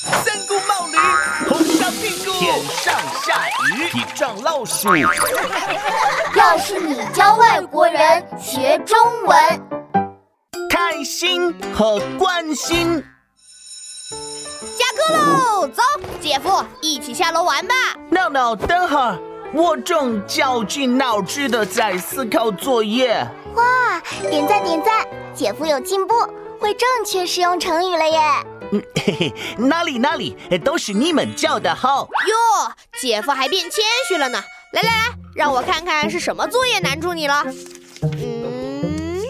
三顾冒驴，红烧屁股，天上下雨，地上老鼠。要是你教外国人学中文，开心和关心。下课喽，走，姐夫，一起下楼玩吧。闹闹，等会儿，我正绞尽脑汁的在思考作业。哇，点赞点赞，姐夫有进步，会正确使用成语了耶。嗯，嘿嘿，哪里哪里，都是你们教的好。哟，姐夫还变谦虚了呢。来来来，让我看看是什么作业难住你了。嗯，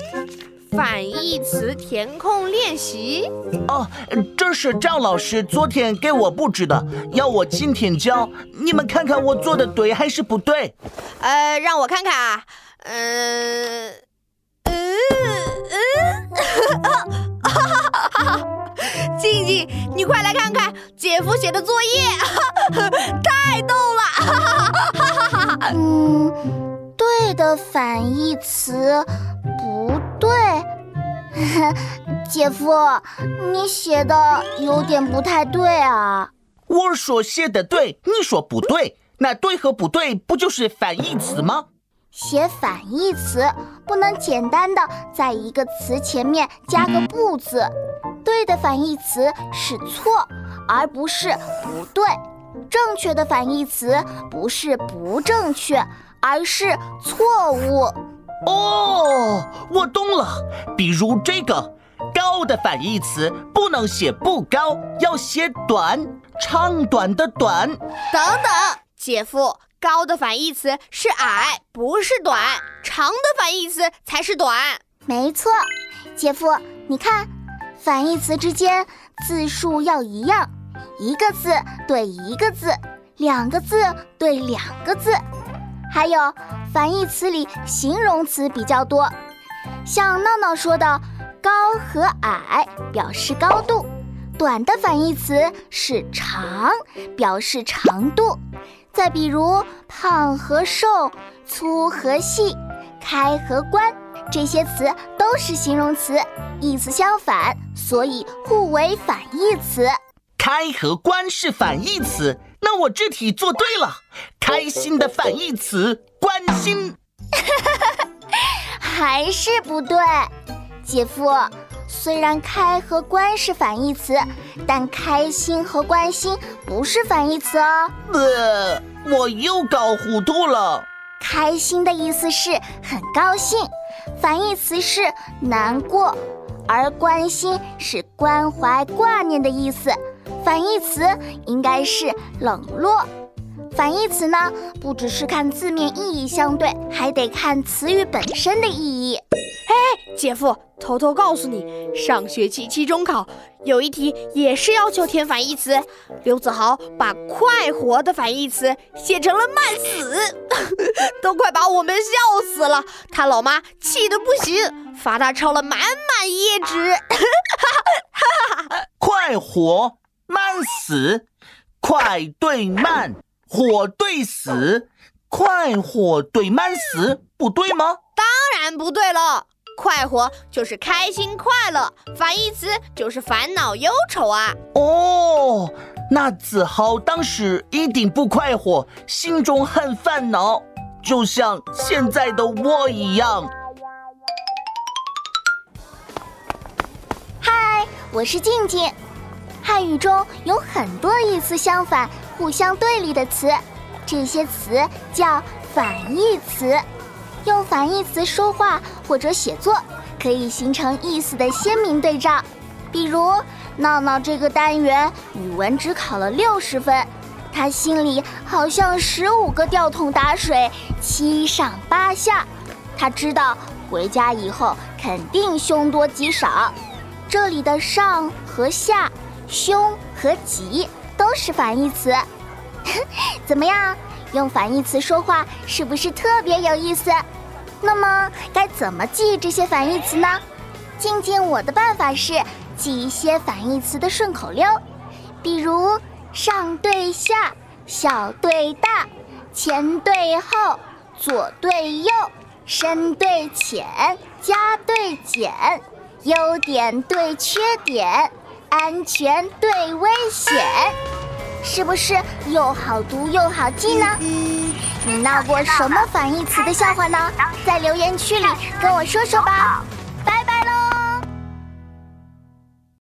反义词填空练习。哦，这是赵老师昨天给我布置的，要我今天教。你们看看我做的对还是不对？呃，让我看看啊，嗯，嗯嗯。静 静，你快来看看姐夫写的作业，太逗了！嗯，对的反义词不对，姐夫，你写的有点不太对啊。我说写的对，你说不对，那对和不对不就是反义词吗？写反义词不能简单的在一个词前面加个不字。对的反义词是错，而不是不对。正确的反义词不是不正确，而是错误。哦，我懂了。比如这个“高”的反义词不能写不高，要写短，长短的短。等等，姐夫，“高”的反义词是矮，不是短；长的反义词才是短。没错，姐夫，你看。反义词之间字数要一样，一个字对一个字，两个字对两个字。还有反义词里形容词比较多，像闹闹说的“高”和“矮”表示高度，短的反义词是“长”，表示长度。再比如“胖”和“瘦”，“粗”和“细”，“开”和“关”。这些词都是形容词，意思相反，所以互为反义词。开和关是反义词，那我这题做对了。开心的反义词关心，还是不对。姐夫，虽然开和关是反义词，但开心和关心不是反义词哦。呃，我又搞糊涂了。开心的意思是很高兴。反义词是难过，而关心是关怀挂念的意思。反义词应该是冷落。反义词呢，不只是看字面意义相对，还得看词语本身的意义。嘿，姐夫，偷偷告诉你，上学期期中考有一题也是要求填反义词。刘子豪把“快活”的反义词写成了“慢死”，都快把我们笑死了。他老妈气得不行，罚他抄了满满一页纸。快活，慢死，快对慢，火对死，快活对慢死，不对吗？当然不对了。快活就是开心快乐，反义词就是烦恼忧愁啊！哦，那子豪当时一定不快活，心中很烦恼，就像现在的我一样。嗨，我是静静。汉语中有很多意思相反、互相对立的词，这些词叫反义词。用反义词说话或者写作，可以形成意思的鲜明对照。比如，闹闹这个单元语文只考了六十分，他心里好像十五个吊桶打水，七上八下。他知道回家以后肯定凶多吉少。这里的上和下、凶和吉都是反义词。怎么样？用反义词说话是不是特别有意思？那么该怎么记这些反义词呢？静静，我的办法是记一些反义词的顺口溜，比如上对下、小对大、前对后、左对右、深对浅、加对减、优点对缺点、安全对危险，是不是又好读又好记呢？你闹过什么反义词的笑话呢？在留言区里跟我说说吧。